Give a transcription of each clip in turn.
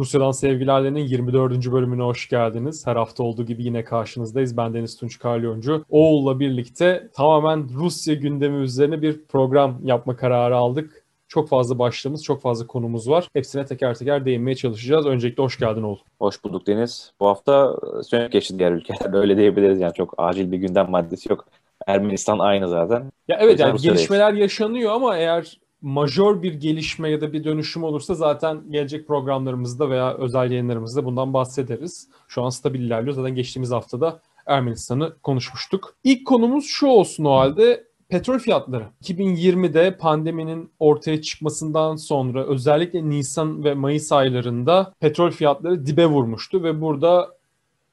Rusya'dan Sevgilerle'nin 24. bölümüne hoş geldiniz. Her hafta olduğu gibi yine karşınızdayız. Ben Deniz Tunç Karlyoncu. Oğul'la birlikte tamamen Rusya gündemi üzerine bir program yapma kararı aldık. Çok fazla başlığımız, çok fazla konumuz var. Hepsine teker teker değinmeye çalışacağız. Öncelikle hoş geldin Oğul. Hoş bulduk Deniz. Bu hafta sönük geçti diğer ülkelerde. Öyle diyebiliriz yani çok acil bir gündem maddesi yok. Ermenistan aynı zaten. Ya evet yani gelişmeler yaşanıyor ama eğer majör bir gelişme ya da bir dönüşüm olursa zaten gelecek programlarımızda veya özel yayınlarımızda bundan bahsederiz. Şu an stabil ilerliyor. Zaten geçtiğimiz haftada Ermenistan'ı konuşmuştuk. İlk konumuz şu olsun o halde petrol fiyatları. 2020'de pandeminin ortaya çıkmasından sonra özellikle Nisan ve Mayıs aylarında petrol fiyatları dibe vurmuştu ve burada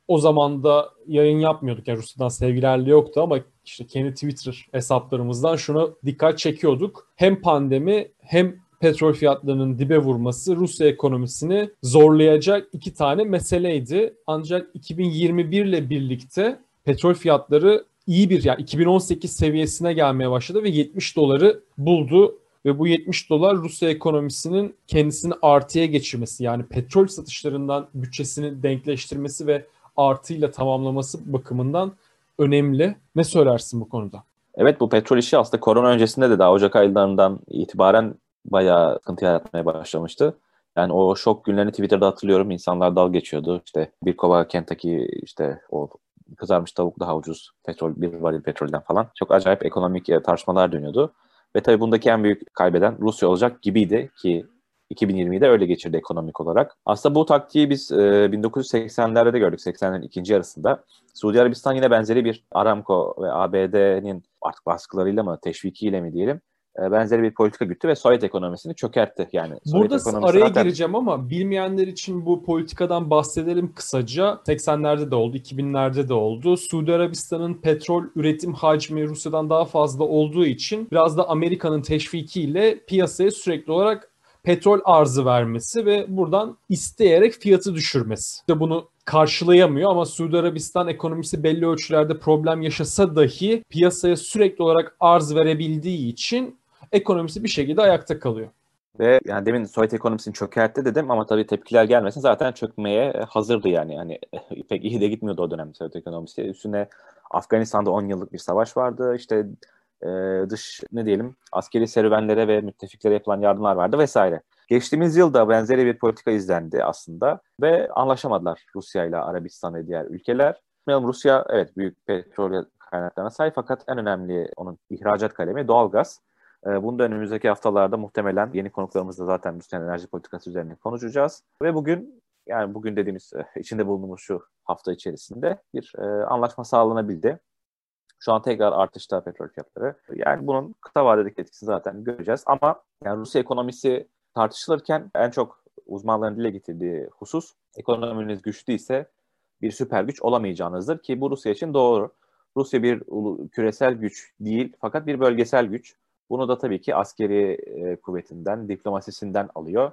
o zaman da yayın yapmıyorduk. Yani Rusya'dan sevgilerle yoktu ama işte kendi Twitter hesaplarımızdan şuna dikkat çekiyorduk. Hem pandemi hem petrol fiyatlarının dibe vurması Rusya ekonomisini zorlayacak iki tane meseleydi. Ancak 2021 ile birlikte petrol fiyatları iyi bir yani 2018 seviyesine gelmeye başladı ve 70 doları buldu ve bu 70 dolar Rusya ekonomisinin kendisini artıya geçirmesi yani petrol satışlarından bütçesini denkleştirmesi ve artıyla tamamlaması bakımından önemli. Ne söylersin bu konuda? Evet bu petrol işi aslında korona öncesinde de daha Ocak aylarından itibaren bayağı sıkıntı yaratmaya başlamıştı. Yani o şok günlerini Twitter'da hatırlıyorum. İnsanlar dal geçiyordu. İşte bir kova Kentucky işte o kızarmış tavuk daha ucuz. Petrol, bir varil petrolden falan. Çok acayip ekonomik e, tartışmalar dönüyordu. Ve tabii bundaki en büyük kaybeden Rusya olacak gibiydi ki 2020'de öyle geçirdi ekonomik olarak. Aslında bu taktiği biz e, 1980'lerde de gördük. 80'lerin ikinci yarısında. Suudi Arabistan yine benzeri bir Aramco ve ABD'nin artık baskılarıyla mı teşvikiyle mi diyelim e, benzeri bir politika güttü ve Sovyet ekonomisini çökertti. Yani Sovyet Burada araya zaten... gireceğim ama bilmeyenler için bu politikadan bahsedelim kısaca. 80'lerde de oldu, 2000'lerde de oldu. Suudi Arabistan'ın petrol üretim hacmi Rusya'dan daha fazla olduğu için biraz da Amerika'nın teşvikiyle piyasaya sürekli olarak petrol arzı vermesi ve buradan isteyerek fiyatı düşürmesi. İşte bunu karşılayamıyor ama Suudi Arabistan ekonomisi belli ölçülerde problem yaşasa dahi piyasaya sürekli olarak arz verebildiği için ekonomisi bir şekilde ayakta kalıyor. Ve yani demin Sovyet ekonomisini çökertti dedim ama tabii tepkiler gelmesin zaten çökmeye hazırdı yani. Yani pek iyi de gitmiyordu o dönem Sovyet ekonomisi. Üstüne Afganistan'da 10 yıllık bir savaş vardı. İşte e, dış ne diyelim askeri serüvenlere ve müttefiklere yapılan yardımlar vardı vesaire. Geçtiğimiz yılda benzeri bir politika izlendi aslında ve anlaşamadılar Rusya ile Arabistan ve diğer ülkeler. Rusya evet büyük petrol kaynaklarına sahip fakat en önemli onun ihracat kalemi doğalgaz. E, bunu da önümüzdeki haftalarda muhtemelen yeni konuklarımızla zaten Rusya'nın enerji politikası üzerine konuşacağız. Ve bugün yani bugün dediğimiz e, içinde bulunduğumuz şu hafta içerisinde bir e, anlaşma sağlanabildi. Şu an tekrar artışta petrol fiyatları. Yani bunun kısa vadedeki etkisini zaten göreceğiz. Ama yani Rusya ekonomisi tartışılırken en çok uzmanların dile getirdiği husus ekonominiz güçlü ise bir süper güç olamayacağınızdır ki bu Rusya için doğru. Rusya bir küresel güç değil fakat bir bölgesel güç. Bunu da tabii ki askeri e, kuvvetinden, diplomasisinden alıyor.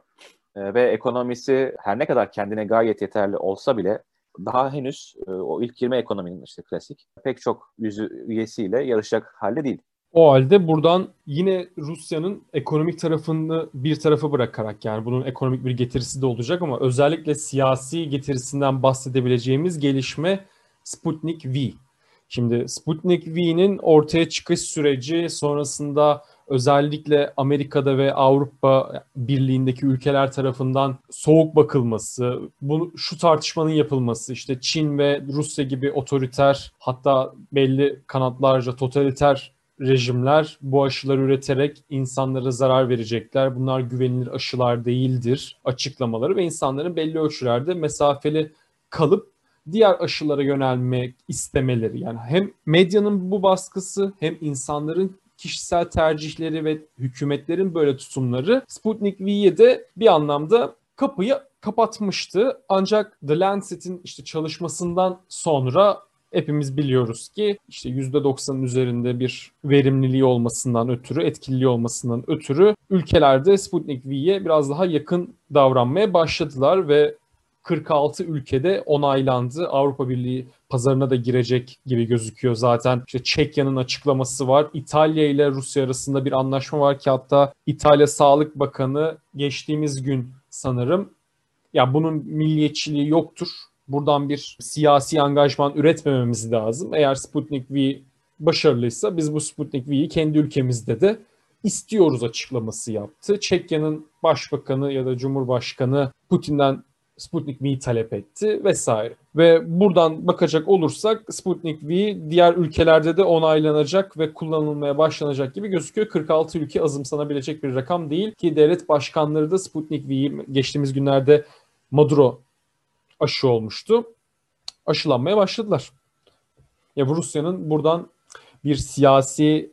E, ve ekonomisi her ne kadar kendine gayet yeterli olsa bile daha henüz e, o ilk 20 ekonominin işte klasik pek çok yüzü üyesiyle yarışacak halde değil. O halde buradan yine Rusya'nın ekonomik tarafını bir tarafa bırakarak yani bunun ekonomik bir getirisi de olacak ama özellikle siyasi getirisinden bahsedebileceğimiz gelişme Sputnik V. Şimdi Sputnik V'nin ortaya çıkış süreci sonrasında özellikle Amerika'da ve Avrupa Birliği'ndeki ülkeler tarafından soğuk bakılması, bu şu tartışmanın yapılması, işte Çin ve Rusya gibi otoriter hatta belli kanatlarca totaliter rejimler bu aşıları üreterek insanlara zarar verecekler. Bunlar güvenilir aşılar değildir açıklamaları ve insanların belli ölçülerde mesafeli kalıp diğer aşılara yönelmek istemeleri. Yani hem medyanın bu baskısı hem insanların kişisel tercihleri ve hükümetlerin böyle tutumları Sputnik V'ye de bir anlamda kapıyı kapatmıştı. Ancak The Lancet'in işte çalışmasından sonra hepimiz biliyoruz ki işte %90'ın üzerinde bir verimliliği olmasından ötürü, etkililiği olmasından ötürü ülkelerde Sputnik V'ye biraz daha yakın davranmaya başladılar ve 46 ülkede onaylandı. Avrupa Birliği pazarına da girecek gibi gözüküyor zaten. İşte Çekya'nın açıklaması var. İtalya ile Rusya arasında bir anlaşma var ki hatta İtalya Sağlık Bakanı geçtiğimiz gün sanırım Ya bunun milliyetçiliği yoktur. Buradan bir siyasi angajman üretmememiz lazım. Eğer Sputnik V başarılıysa biz bu Sputnik V'yi kendi ülkemizde de istiyoruz açıklaması yaptı. Çekya'nın başbakanı ya da cumhurbaşkanı Putin'den Sputnik V'yi talep etti vesaire. Ve buradan bakacak olursak Sputnik V diğer ülkelerde de onaylanacak ve kullanılmaya başlanacak gibi gözüküyor. 46 ülke azımsanabilecek bir rakam değil ki devlet başkanları da Sputnik V'yi geçtiğimiz günlerde Maduro aşı olmuştu. Aşılanmaya başladılar. Ya bu Rusya'nın buradan bir siyasi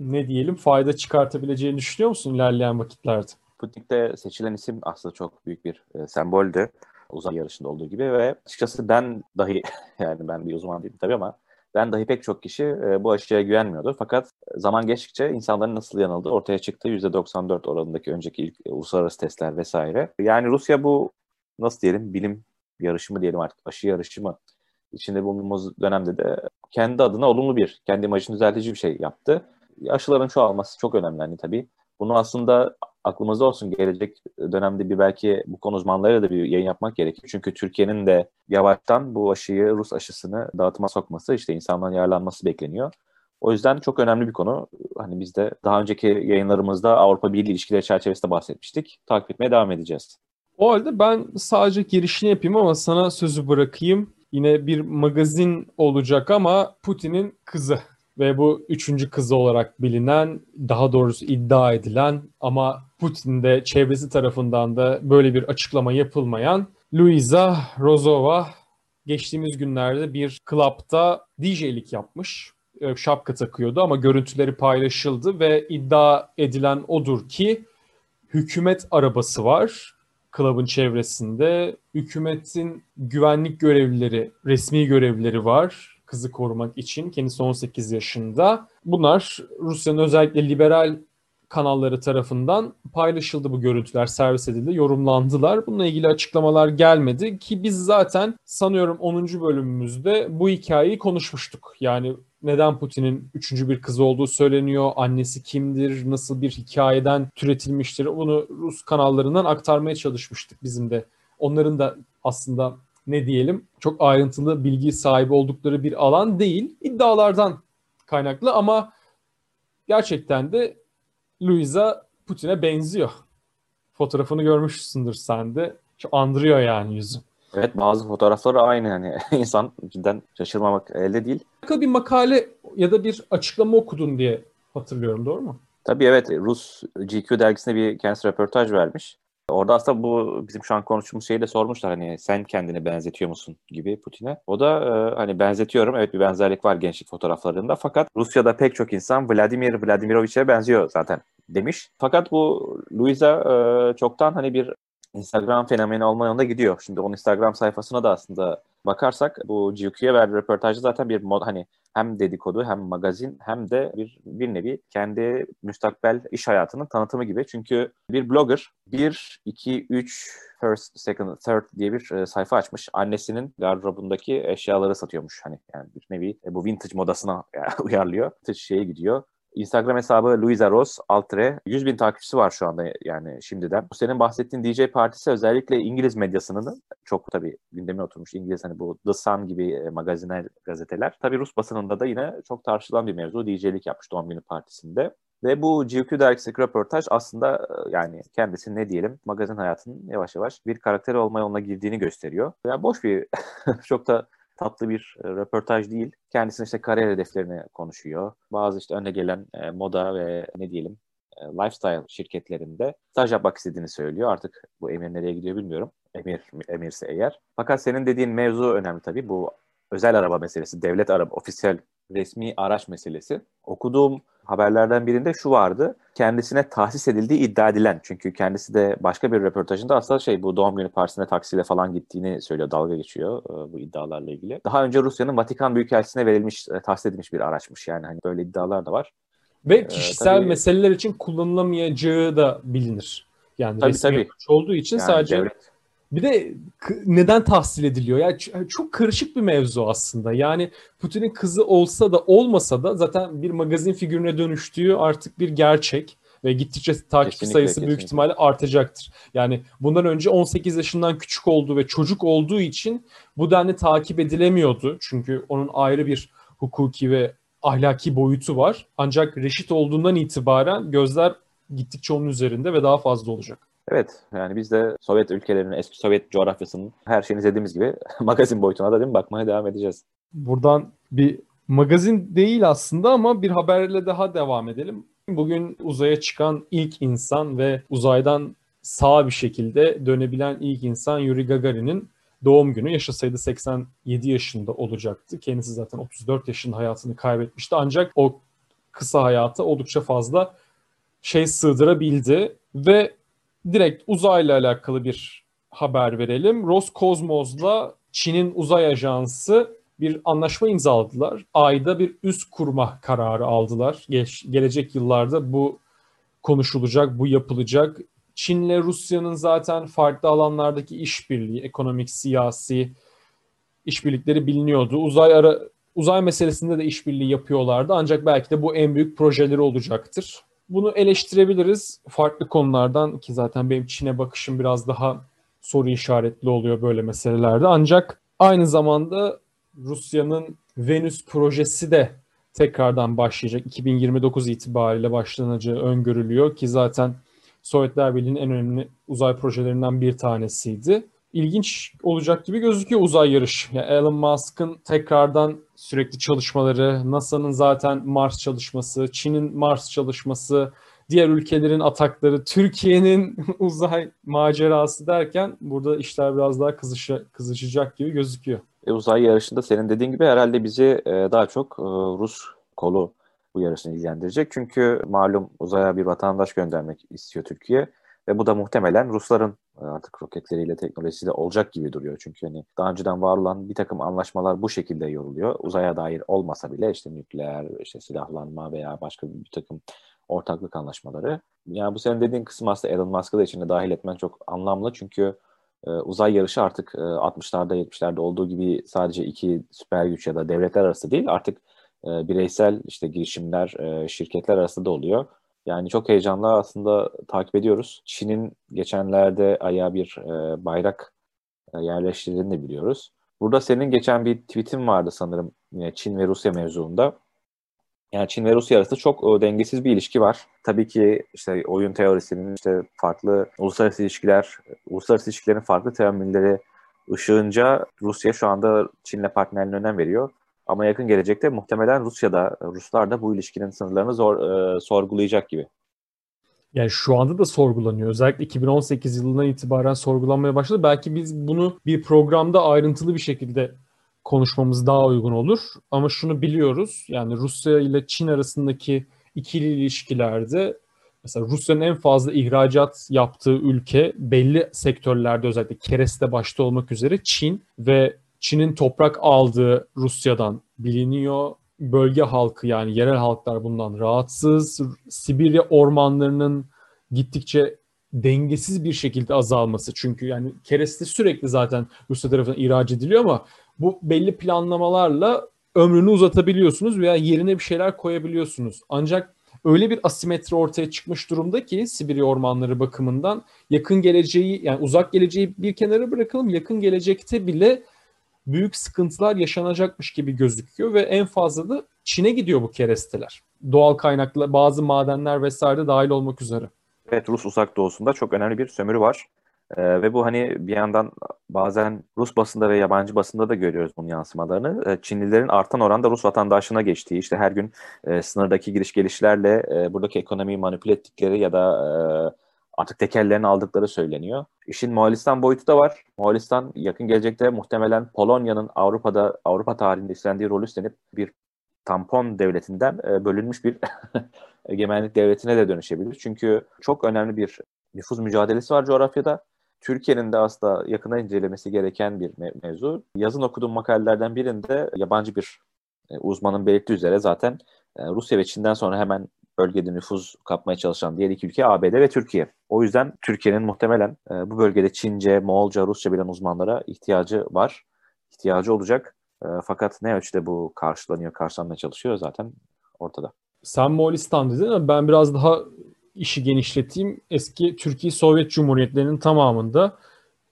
ne diyelim fayda çıkartabileceğini düşünüyor musun ilerleyen vakitlerde? Sputnik'te seçilen isim aslında çok büyük bir e, semboldü. Uzay yarışında olduğu gibi ve açıkçası ben dahi yani ben bir uzman değilim tabii ama ben dahi pek çok kişi e, bu aşıya güvenmiyordu. Fakat zaman geçtikçe insanların nasıl yanıldığı ortaya çıktı. %94 oranındaki önceki ilk e, uluslararası testler vesaire. Yani Rusya bu nasıl diyelim bilim yarışı mı diyelim artık aşı yarışı mı içinde bulunduğumuz dönemde de kendi adına olumlu bir, kendi imajını düzeltici bir şey yaptı. Aşıların çoğalması çok önemli hani tabii. Bunu aslında aklımızda olsun gelecek dönemde bir belki bu konu uzmanlarıyla da bir yayın yapmak gerekiyor. Çünkü Türkiye'nin de yavaştan bu aşıyı Rus aşısını dağıtıma sokması işte insanların yararlanması bekleniyor. O yüzden çok önemli bir konu. Hani biz de daha önceki yayınlarımızda Avrupa Birliği ilişkileri çerçevesinde bahsetmiştik. Takip etmeye devam edeceğiz. O halde ben sadece girişini yapayım ama sana sözü bırakayım. Yine bir magazin olacak ama Putin'in kızı ve bu üçüncü kızı olarak bilinen, daha doğrusu iddia edilen ama Putin'de çevresi tarafından da böyle bir açıklama yapılmayan Luisa Rozova geçtiğimiz günlerde bir klapta DJ'lik yapmış. E, şapka takıyordu ama görüntüleri paylaşıldı ve iddia edilen odur ki hükümet arabası var klubun çevresinde. Hükümetin güvenlik görevlileri, resmi görevlileri var kızı korumak için. Kendisi 18 yaşında. Bunlar Rusya'nın özellikle liberal kanalları tarafından paylaşıldı bu görüntüler, servis edildi, yorumlandılar. Bununla ilgili açıklamalar gelmedi ki biz zaten sanıyorum 10. bölümümüzde bu hikayeyi konuşmuştuk. Yani neden Putin'in üçüncü bir kızı olduğu söyleniyor, annesi kimdir, nasıl bir hikayeden türetilmiştir bunu Rus kanallarından aktarmaya çalışmıştık bizim de. Onların da aslında ne diyelim çok ayrıntılı bilgi sahibi oldukları bir alan değil. İddialardan kaynaklı ama gerçekten de Luisa Putin'e benziyor. Fotoğrafını görmüşsündür sen de. Şu andırıyor yani yüzü. Evet bazı fotoğrafları aynı yani insan cidden şaşırmamak elde değil. Bir makale ya da bir açıklama okudun diye hatırlıyorum doğru mu? Tabii evet Rus GQ dergisine bir kendisi röportaj vermiş. Orada aslında bu bizim şu an konuştuğumuz şeyi de sormuşlar hani sen kendini benzetiyor musun gibi Putin'e. O da e, hani benzetiyorum evet bir benzerlik var gençlik fotoğraflarında fakat Rusya'da pek çok insan Vladimir Vladimirovich'e benziyor zaten demiş. Fakat bu Luisa e, çoktan hani bir Instagram fenomeni olma yolunda gidiyor. Şimdi onun Instagram sayfasına da aslında bakarsak bu GQ'ya verdiği röportajda zaten bir mod hani hem dedikodu hem magazin hem de bir bir nevi kendi müstakbel iş hayatının tanıtımı gibi. Çünkü bir blogger 1, 2, 3, first, second, third diye bir e, sayfa açmış. Annesinin gardırobundaki eşyaları satıyormuş. Hani yani bir nevi e, bu vintage modasına yani, uyarlıyor. Vintage şeye gidiyor. Instagram hesabı Luisa Rose Altre. 100 bin takipçisi var şu anda yani şimdiden. Bu senin bahsettiğin DJ partisi özellikle İngiliz medyasının çok tabii gündeme oturmuş İngiliz hani bu The Sun gibi e, magazinel gazeteler. Tabii Rus basınında da yine çok tartışılan bir mevzu. DJ'lik yapmış doğum günü partisinde. Ve bu GQ dergisindeki röportaj aslında e, yani kendisi ne diyelim magazin hayatının yavaş yavaş bir karakter olma yoluna girdiğini gösteriyor. Yani boş bir çok da tatlı bir e, röportaj değil. Kendisinin işte kariyer hedeflerini konuşuyor. Bazı işte önde gelen e, moda ve ne diyelim e, lifestyle şirketlerinde staj yapmak istediğini söylüyor. Artık bu Emir nereye gidiyor bilmiyorum. Emir emirse eğer. Fakat senin dediğin mevzu önemli tabii. Bu özel araba meselesi, devlet araba, ofisiyel resmi araç meselesi. Okuduğum haberlerden birinde şu vardı. Kendisine tahsis edildiği iddia edilen. Çünkü kendisi de başka bir röportajında aslında şey bu doğum günü partisine taksiyle falan gittiğini söylüyor. Dalga geçiyor e, bu iddialarla ilgili. Daha önce Rusya'nın Vatikan Büyükelçisi'ne verilmiş, e, tahsis edilmiş bir araçmış. Yani hani böyle iddialar da var. Ve e, kişisel ee, tabii, meseleler için kullanılamayacağı da bilinir. Yani tabii, resmi tabii. olduğu için yani sadece devlet bir de neden tahsil ediliyor? Yani çok karışık bir mevzu aslında. Yani Putin'in kızı olsa da olmasa da zaten bir magazin figürüne dönüştüğü artık bir gerçek. ve gittikçe takipçi kesinlikle, sayısı kesinlikle. büyük ihtimalle artacaktır. Yani bundan önce 18 yaşından küçük olduğu ve çocuk olduğu için bu denli takip edilemiyordu. Çünkü onun ayrı bir hukuki ve ahlaki boyutu var. Ancak reşit olduğundan itibaren gözler gittikçe onun üzerinde ve daha fazla olacak. Evet yani biz de Sovyet ülkelerinin, eski Sovyet coğrafyasının her şeyini izlediğimiz gibi magazin boyutuna da değil mi bakmaya devam edeceğiz. Buradan bir magazin değil aslında ama bir haberle daha devam edelim. Bugün uzaya çıkan ilk insan ve uzaydan sağ bir şekilde dönebilen ilk insan Yuri Gagarin'in doğum günü. Yaşasaydı 87 yaşında olacaktı. Kendisi zaten 34 yaşında hayatını kaybetmişti. Ancak o kısa hayata oldukça fazla şey sığdırabildi ve direkt uzayla alakalı bir haber verelim. Roskosmos'la Çin'in uzay ajansı bir anlaşma imzaladılar. Ayda bir üst kurma kararı aldılar. Geç, gelecek yıllarda bu konuşulacak, bu yapılacak. Çin'le Rusya'nın zaten farklı alanlardaki işbirliği, ekonomik, siyasi işbirlikleri biliniyordu. Uzay ara uzay meselesinde de işbirliği yapıyorlardı. Ancak belki de bu en büyük projeleri olacaktır. Bunu eleştirebiliriz farklı konulardan ki zaten benim Çin'e bakışım biraz daha soru işaretli oluyor böyle meselelerde. Ancak aynı zamanda Rusya'nın Venüs projesi de tekrardan başlayacak. 2029 itibariyle başlanacağı öngörülüyor ki zaten Sovyetler Birliği'nin en önemli uzay projelerinden bir tanesiydi. İlginç olacak gibi gözüküyor uzay yarış. Yani Elon Musk'ın tekrardan sürekli çalışmaları, NASA'nın zaten Mars çalışması, Çin'in Mars çalışması, diğer ülkelerin atakları, Türkiye'nin uzay macerası derken burada işler biraz daha kızışa, kızışacak gibi gözüküyor. E, uzay yarışında senin dediğin gibi herhalde bizi e, daha çok e, Rus kolu bu yarışını ilgilendirecek. Çünkü malum uzaya bir vatandaş göndermek istiyor Türkiye. Ve bu da muhtemelen Rusların artık roketleriyle teknolojisiyle olacak gibi duruyor. Çünkü hani daha önceden var olan bir takım anlaşmalar bu şekilde yoruluyor. Uzaya dair olmasa bile işte nükleer, işte silahlanma veya başka bir takım ortaklık anlaşmaları. Yani bu senin dediğin kısım aslında Elon Musk'ı da içine dahil etmen çok anlamlı. Çünkü e, uzay yarışı artık e, 60'larda 70'lerde olduğu gibi sadece iki süper güç ya da devletler arası değil artık e, bireysel işte girişimler, e, şirketler arasında da oluyor. Yani çok heyecanlı aslında takip ediyoruz. Çin'in geçenlerde ayağa bir e, bayrak e, yerleştirdiğini de biliyoruz. Burada senin geçen bir tweetin vardı sanırım yine Çin ve Rusya mevzuunda. Yani Çin ve Rusya arasında çok o, dengesiz bir ilişki var. Tabii ki işte oyun teorisinin işte farklı uluslararası ilişkiler, uluslararası ilişkilerin farklı terimleri ışığınca Rusya şu anda Çin'le partnerliğine önem veriyor. Ama yakın gelecekte muhtemelen Rusya'da, Ruslar da bu ilişkinin sınırlarını zor e, sorgulayacak gibi. Yani şu anda da sorgulanıyor. Özellikle 2018 yılından itibaren sorgulanmaya başladı. Belki biz bunu bir programda ayrıntılı bir şekilde konuşmamız daha uygun olur. Ama şunu biliyoruz. Yani Rusya ile Çin arasındaki ikili ilişkilerde mesela Rusya'nın en fazla ihracat yaptığı ülke belli sektörlerde özellikle kereste başta olmak üzere Çin ve Çin'in toprak aldığı Rusya'dan biliniyor. Bölge halkı yani yerel halklar bundan rahatsız. Sibirya ormanlarının gittikçe dengesiz bir şekilde azalması. Çünkü yani kereste sürekli zaten Rusya tarafından ihraç ediliyor ama bu belli planlamalarla ömrünü uzatabiliyorsunuz veya yerine bir şeyler koyabiliyorsunuz. Ancak öyle bir asimetri ortaya çıkmış durumda ki Sibirya ormanları bakımından yakın geleceği yani uzak geleceği bir kenara bırakalım yakın gelecekte bile büyük sıkıntılar yaşanacakmış gibi gözüküyor ve en fazla da Çin'e gidiyor bu keresteler. Doğal kaynaklı bazı madenler vesaire de dahil olmak üzere. Evet Rus uzak doğusunda çok önemli bir sömürü var. Ee, ve bu hani bir yandan bazen Rus basında ve yabancı basında da görüyoruz bunun yansımalarını. Ee, Çinlilerin artan oranda Rus vatandaşlığına geçtiği, işte her gün e, sınırdaki giriş gelişlerle e, buradaki ekonomiyi manipüle ettikleri ya da e, artık tekerlerini aldıkları söyleniyor. İşin Moğolistan boyutu da var. Moğolistan yakın gelecekte muhtemelen Polonya'nın Avrupa'da Avrupa tarihinde üstlendiği rolü üstlenip bir tampon devletinden e, bölünmüş bir egemenlik devletine de dönüşebilir. Çünkü çok önemli bir nüfuz mücadelesi var coğrafyada. Türkiye'nin de aslında yakına incelemesi gereken bir mevzu. Yazın okuduğum makalelerden birinde yabancı bir e, uzmanın belirttiği üzere zaten e, Rusya ve Çin'den sonra hemen bölgede nüfuz kapmaya çalışan diğer iki ülke ABD ve Türkiye. O yüzden Türkiye'nin muhtemelen e, bu bölgede Çince, Moğolca, Rusça bilen uzmanlara ihtiyacı var. ihtiyacı olacak. E, fakat ne ölçüde bu karşılanıyor, karşılanmaya çalışıyor zaten ortada. Sen Moğolistan dedin ama ben biraz daha işi genişleteyim. Eski Türkiye Sovyet Cumhuriyetlerinin tamamında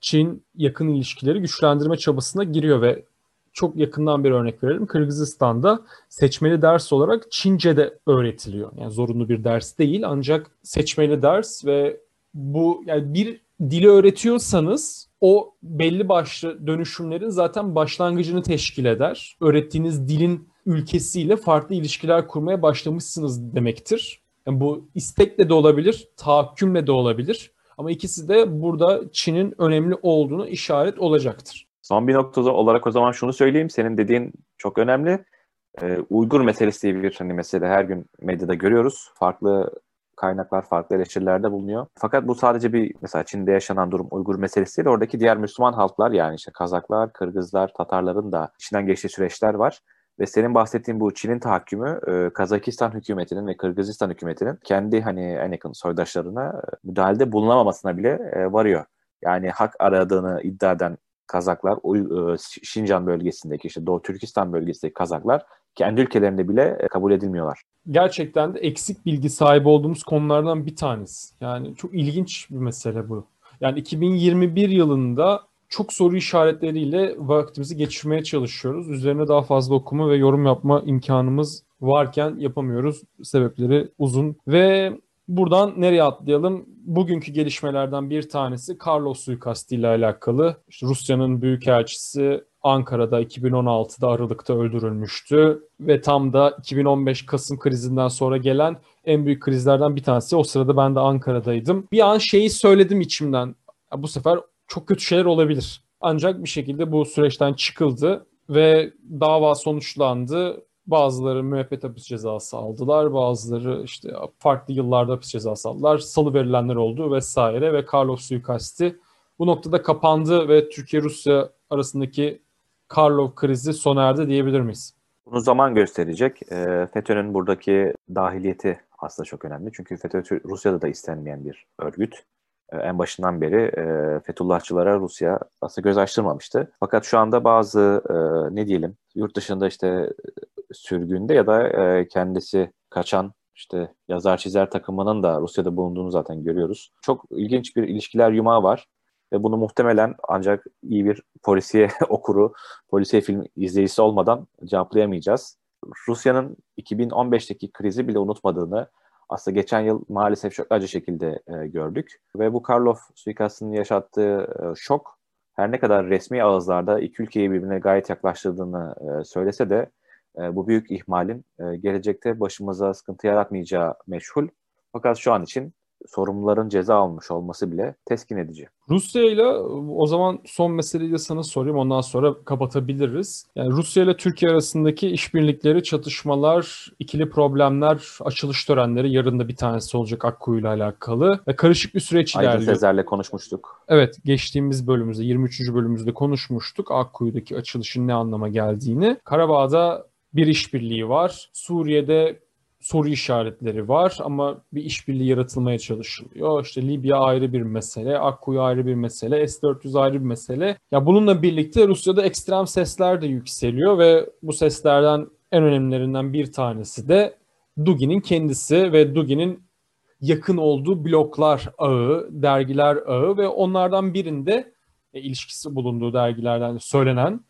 Çin yakın ilişkileri güçlendirme çabasına giriyor ve çok yakından bir örnek verelim. Kırgızistan'da seçmeli ders olarak Çince de öğretiliyor. Yani zorunlu bir ders değil ancak seçmeli ders ve bu yani bir dili öğretiyorsanız o belli başlı dönüşümlerin zaten başlangıcını teşkil eder. Öğrettiğiniz dilin ülkesiyle farklı ilişkiler kurmaya başlamışsınız demektir. Yani bu istekle de olabilir, tahakkümle de olabilir. Ama ikisi de burada Çin'in önemli olduğunu işaret olacaktır. Son bir nokta olarak o zaman şunu söyleyeyim. Senin dediğin çok önemli. Ee, Uygur meselesi diye bir hani mesele her gün medyada görüyoruz. Farklı kaynaklar farklı eleştirilerde bulunuyor. Fakat bu sadece bir mesela Çin'de yaşanan durum Uygur meselesi değil. Oradaki diğer Müslüman halklar yani işte Kazaklar, Kırgızlar, Tatarların da içinden geçtiği süreçler var. Ve senin bahsettiğin bu Çin'in tahakkümü e, Kazakistan hükümetinin ve Kırgızistan hükümetinin kendi hani en yakın soydaşlarına e, müdahalede bulunamamasına bile e, varıyor. Yani hak aradığını iddia eden Kazaklar, e, Şincan bölgesindeki işte Doğu Türkistan bölgesindeki Kazaklar kendi ülkelerinde bile e, kabul edilmiyorlar. Gerçekten de eksik bilgi sahibi olduğumuz konulardan bir tanesi. Yani çok ilginç bir mesele bu. Yani 2021 yılında çok soru işaretleriyle vaktimizi geçirmeye çalışıyoruz. Üzerine daha fazla okuma ve yorum yapma imkanımız varken yapamıyoruz. Sebepleri uzun ve buradan nereye atlayalım? Bugünkü gelişmelerden bir tanesi Carlos suikastı ile alakalı. İşte Rusya'nın büyükelçisi Ankara'da 2016'da Aralık'ta öldürülmüştü ve tam da 2015 Kasım krizinden sonra gelen en büyük krizlerden bir tanesi. O sırada ben de Ankara'daydım. Bir an şeyi söyledim içimden. Bu sefer çok kötü şeyler olabilir. Ancak bir şekilde bu süreçten çıkıldı ve dava sonuçlandı. Bazıları müebbet hapis cezası aldılar. Bazıları işte farklı yıllarda hapis cezası aldılar. Salı verilenler oldu vesaire ve Carlos suikasti bu noktada kapandı ve Türkiye-Rusya arasındaki Karlov krizi sona erdi diyebilir miyiz? Bunu zaman gösterecek. E, FETÖ'nün buradaki dahiliyeti aslında çok önemli. Çünkü FETÖ Rusya'da da istenmeyen bir örgüt. E, en başından beri e, Fethullahçılara Rusya aslında göz açtırmamıştı. Fakat şu anda bazı e, ne diyelim yurt dışında işte sürgünde ya da e, kendisi kaçan işte yazar çizer takımının da Rusya'da bulunduğunu zaten görüyoruz. Çok ilginç bir ilişkiler yumağı var. Ve bunu muhtemelen ancak iyi bir polisiye okuru, polisiye film izleyicisi olmadan cevaplayamayacağız. Rusya'nın 2015'teki krizi bile unutmadığını aslında geçen yıl maalesef çok acı şekilde e, gördük. Ve bu Karlov suikastının yaşattığı e, şok her ne kadar resmi ağızlarda iki ülkeyi birbirine gayet yaklaştırdığını e, söylese de e, bu büyük ihmalin e, gelecekte başımıza sıkıntı yaratmayacağı meşhur. Fakat şu an için sorumluların ceza almış olması bile teskin edici. Rusya ile o zaman son meseleyi de sana sorayım ondan sonra kapatabiliriz. Yani Rusya ile Türkiye arasındaki işbirlikleri, çatışmalar, ikili problemler, açılış törenleri yarın da bir tanesi olacak Akkuyu ile alakalı ve karışık bir süreç Aydın ilerliyor. Sezer'le konuşmuştuk. Evet geçtiğimiz bölümümüzde 23. bölümümüzde konuşmuştuk Akkuyu'daki açılışın ne anlama geldiğini. Karabağ'da bir işbirliği var. Suriye'de soru işaretleri var ama bir işbirliği yaratılmaya çalışılıyor. İşte Libya ayrı bir mesele, Akkuyu ayrı bir mesele, S-400 ayrı bir mesele. Ya bununla birlikte Rusya'da ekstrem sesler de yükseliyor ve bu seslerden en önemlilerinden bir tanesi de Dugin'in kendisi ve Dugin'in yakın olduğu bloklar ağı, dergiler ağı ve onlardan birinde e, ilişkisi bulunduğu dergilerden söylenen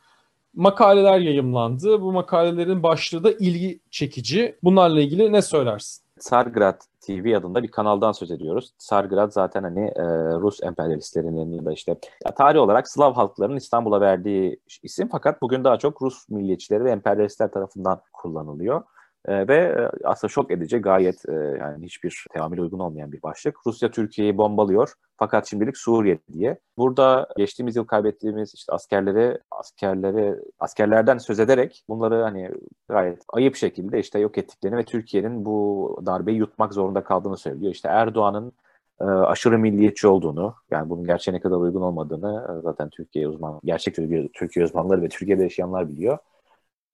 makaleler yayımlandı. Bu makalelerin başlığı da ilgi çekici. Bunlarla ilgili ne söylersin? Sargrad TV adında bir kanaldan söz ediyoruz. Sargrad zaten hani e, Rus emperyalistlerinin ya da işte ya tarih olarak Slav halklarının İstanbul'a verdiği isim fakat bugün daha çok Rus milliyetçileri ve emperyalistler tarafından kullanılıyor. E, ve aslında şok edici gayet e, yani hiçbir teamül uygun olmayan bir başlık. Rusya Türkiye'yi bombalıyor fakat şimdilik Suriye diye. Burada geçtiğimiz yıl kaybettiğimiz işte askerleri askerleri askerlerden söz ederek bunları hani gayet ayıp şekilde işte yok ettiklerini ve Türkiye'nin bu darbeyi yutmak zorunda kaldığını söylüyor. İşte Erdoğan'ın e, aşırı milliyetçi olduğunu, yani bunun gerçeğe ne kadar uygun olmadığını e, zaten Türkiye uzman, gerçek Türkiye uzmanları ve Türkiye'de yaşayanlar biliyor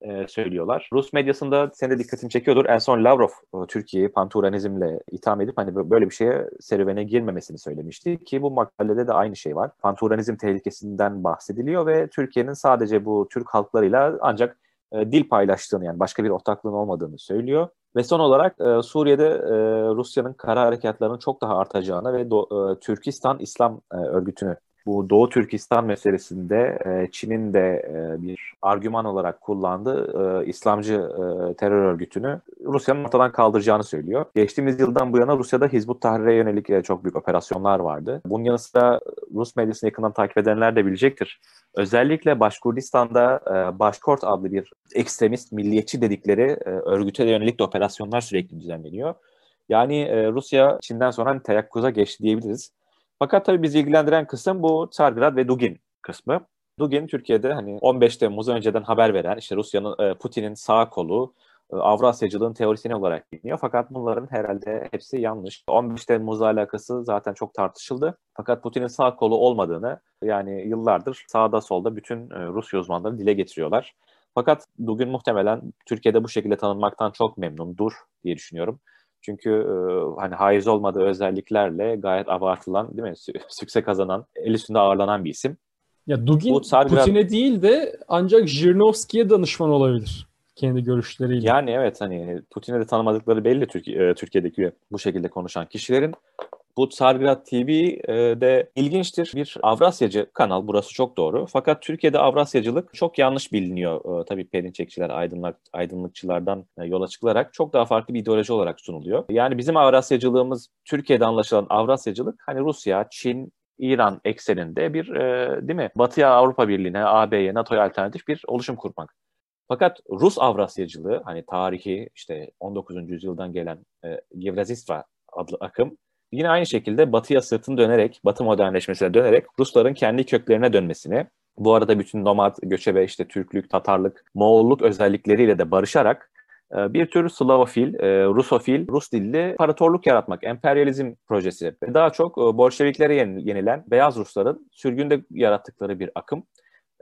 e, söylüyorlar. Rus medyasında senin de dikkatini çekiyordur. En son Lavrov e, Türkiye'yi panturanizmle itham edip hani böyle bir şeye serüvene girmemesini söylemişti ki bu makalede de aynı şey var. Panturanizm tehlikesinden bahsediliyor ve Türkiye'nin sadece bu Türk halklarıyla ancak e, dil paylaştığını yani başka bir ortaklığın olmadığını söylüyor. Ve son olarak e, Suriye'de e, Rusya'nın kara harekatlarının çok daha artacağını ve Do- e, Türkistan İslam e, örgütünü bu Doğu Türkistan meselesinde e, Çin'in de e, bir argüman olarak kullandığı e, İslamcı terör örgütünü Rusya'nın ortadan kaldıracağını söylüyor. Geçtiğimiz yıldan bu yana Rusya'da Hizbut Tahrir'e yönelik çok büyük operasyonlar vardı. Bunun yanı sıra Rus medyasını yakından takip edenler de bilecektir. Özellikle Başkurdistan'da Başkort adlı bir ekstremist, milliyetçi dedikleri e, örgüte yönelik de operasyonlar sürekli düzenleniyor. Yani Rusya Çin'den sonra hani teyakkuza geçti diyebiliriz. Fakat tabii bizi ilgilendiren kısım bu Tsargrad ve Dugin kısmı. Dugin Türkiye'de hani 15 Temmuz önceden haber veren işte Rusya'nın e, Putin'in sağ kolu e, Avrasyacılığın teorisini olarak biliniyor. Fakat bunların herhalde hepsi yanlış. 15 Temmuz'la alakası zaten çok tartışıldı. Fakat Putin'in sağ kolu olmadığını yani yıllardır sağda solda bütün e, Rusya uzmanları dile getiriyorlar. Fakat bugün muhtemelen Türkiye'de bu şekilde tanınmaktan çok memnundur diye düşünüyorum. Çünkü e, hani haiz olmadığı özelliklerle gayet abartılan, değil mi? Sükse kazanan, el üstünde ağırlanan bir isim. Ya Dugin. Putin'e değil de ancak Jirnovski'ye danışman olabilir kendi görüşleriyle. Yani evet hani Putin'e de tanımadıkları belli Türkiye, Türkiye'deki bu şekilde konuşan kişilerin. Bu Sargrat TV e, ilginçtir. Bir Avrasyacı kanal burası çok doğru. Fakat Türkiye'de Avrasyacılık çok yanlış biliniyor. E, tabii Perinçekçiler, aydınlık, aydınlıkçılardan e, yola çıkılarak çok daha farklı bir ideoloji olarak sunuluyor. Yani bizim Avrasyacılığımız Türkiye'de anlaşılan Avrasyacılık hani Rusya, Çin, İran ekseninde bir e, değil mi? Batıya Avrupa Birliği'ne, AB'ye, NATO'ya alternatif bir oluşum kurmak. Fakat Rus Avrasyacılığı hani tarihi işte 19. yüzyıldan gelen e, Yevrazistra adlı akım Yine aynı şekilde batıya sırtını dönerek, batı modernleşmesine dönerek Rusların kendi köklerine dönmesini, bu arada bütün nomad, göçebe, işte Türklük, Tatarlık, Moğolluk özellikleriyle de barışarak e, bir tür Slavofil, e, Rusofil, Rus dilli imparatorluk yaratmak, emperyalizm projesi daha çok e, Bolşeviklere yenilen beyaz Rusların sürgünde yarattıkları bir akım.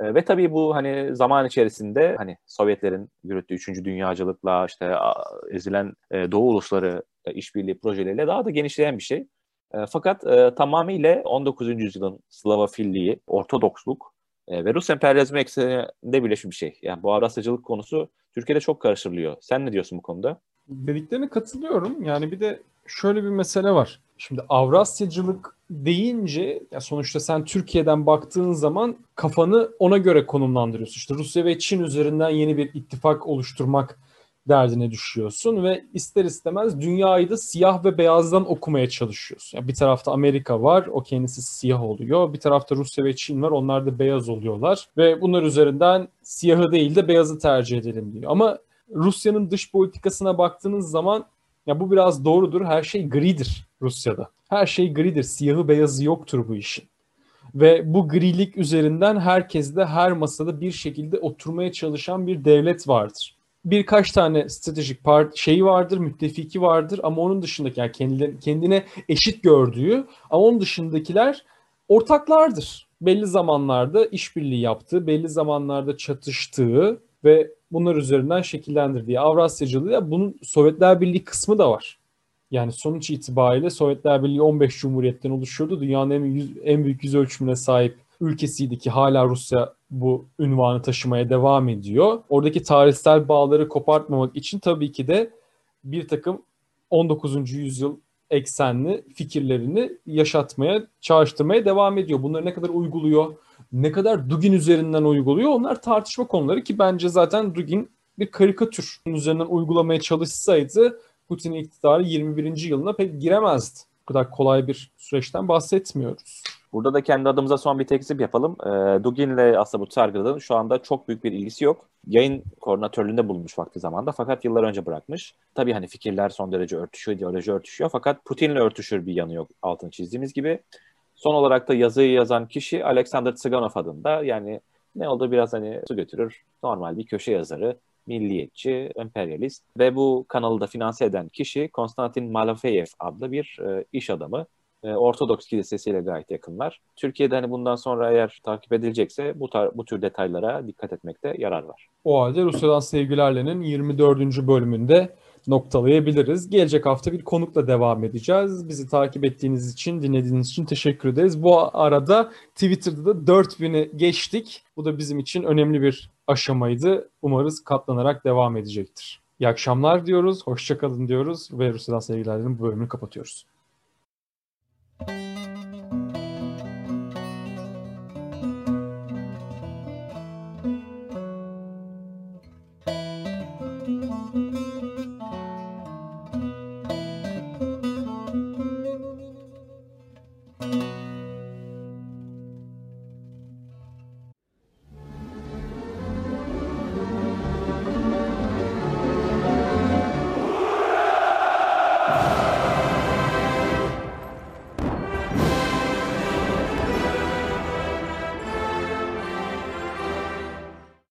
Ve tabii bu hani zaman içerisinde hani Sovyetlerin yürüttüğü 3. dünyacılıkla işte ezilen Doğu ulusları işbirliği projeleriyle daha da genişleyen bir şey. E, fakat e, tamamıyla 19. yüzyılın Slavofilliği, Ortodoksluk e, ve Rus emperyalizmi ekseninde birleşmiş bir şey. Yani bu Avrasyacılık konusu Türkiye'de çok karıştırılıyor. Sen ne diyorsun bu konuda? Dediklerine katılıyorum. Yani bir de şöyle bir mesele var. Şimdi Avrasyacılık deyince ya sonuçta sen Türkiye'den baktığın zaman kafanı ona göre konumlandırıyorsun. İşte Rusya ve Çin üzerinden yeni bir ittifak oluşturmak derdine düşüyorsun ve ister istemez dünyayı da siyah ve beyazdan okumaya çalışıyorsun. Yani bir tarafta Amerika var, o kendisi siyah oluyor. Bir tarafta Rusya ve Çin var, onlar da beyaz oluyorlar. Ve bunlar üzerinden siyahı değil de beyazı tercih edelim diyor. Ama Rusya'nın dış politikasına baktığınız zaman ya bu biraz doğrudur. Her şey gridir Rusya'da. Her şey gridir. Siyahı beyazı yoktur bu işin. Ve bu grilik üzerinden herkes de her masada bir şekilde oturmaya çalışan bir devlet vardır birkaç tane stratejik part şeyi vardır, müttefiki vardır ama onun dışındaki yani kendine, kendine eşit gördüğü ama onun dışındakiler ortaklardır. Belli zamanlarda işbirliği yaptığı, belli zamanlarda çatıştığı ve bunlar üzerinden şekillendirdiği Avrasyacılığı bunun Sovyetler Birliği kısmı da var. Yani sonuç itibariyle Sovyetler Birliği 15 cumhuriyetten oluşuyordu. Dünyanın en, yüz, en büyük yüz ölçümüne sahip ülkesiydi ki hala Rusya bu ünvanı taşımaya devam ediyor. Oradaki tarihsel bağları kopartmamak için tabii ki de bir takım 19. yüzyıl eksenli fikirlerini yaşatmaya, çağrıştırmaya devam ediyor. Bunları ne kadar uyguluyor, ne kadar Dugin üzerinden uyguluyor onlar tartışma konuları ki bence zaten Dugin bir karikatür üzerinden uygulamaya çalışsaydı Putin iktidarı 21. yılına pek giremezdi. Bu kadar kolay bir süreçten bahsetmiyoruz. Burada da kendi adımıza son bir tekzip yapalım. E, Dugin'le aslında bu Sargı'nın şu anda çok büyük bir ilgisi yok. Yayın koordinatörlüğünde bulunmuş vakti zamanda fakat yıllar önce bırakmış. Tabii hani fikirler son derece örtüşüyor, ideoloji örtüşüyor fakat Putin'le örtüşür bir yanı yok altını çizdiğimiz gibi. Son olarak da yazıyı yazan kişi Alexander Tsiganov adında yani ne oldu biraz hani su götürür normal bir köşe yazarı milliyetçi, emperyalist ve bu kanalı da finanse eden kişi Konstantin Malafeyev adlı bir e, iş adamı. E, Ortodoks kilisesiyle gayet yakınlar. Türkiye'de hani bundan sonra eğer takip edilecekse bu, tar- bu tür detaylara dikkat etmekte yarar var. O halde Rusya'dan Sevgilerle'nin 24. bölümünde noktalayabiliriz. Gelecek hafta bir konukla devam edeceğiz. Bizi takip ettiğiniz için, dinlediğiniz için teşekkür ederiz. Bu arada Twitter'da da 4000'i geçtik. Bu da bizim için önemli bir aşamaydı. Umarız katlanarak devam edecektir. İyi akşamlar diyoruz, hoşçakalın diyoruz ve Rusya'dan sevgilerlerin bu bölümünü kapatıyoruz.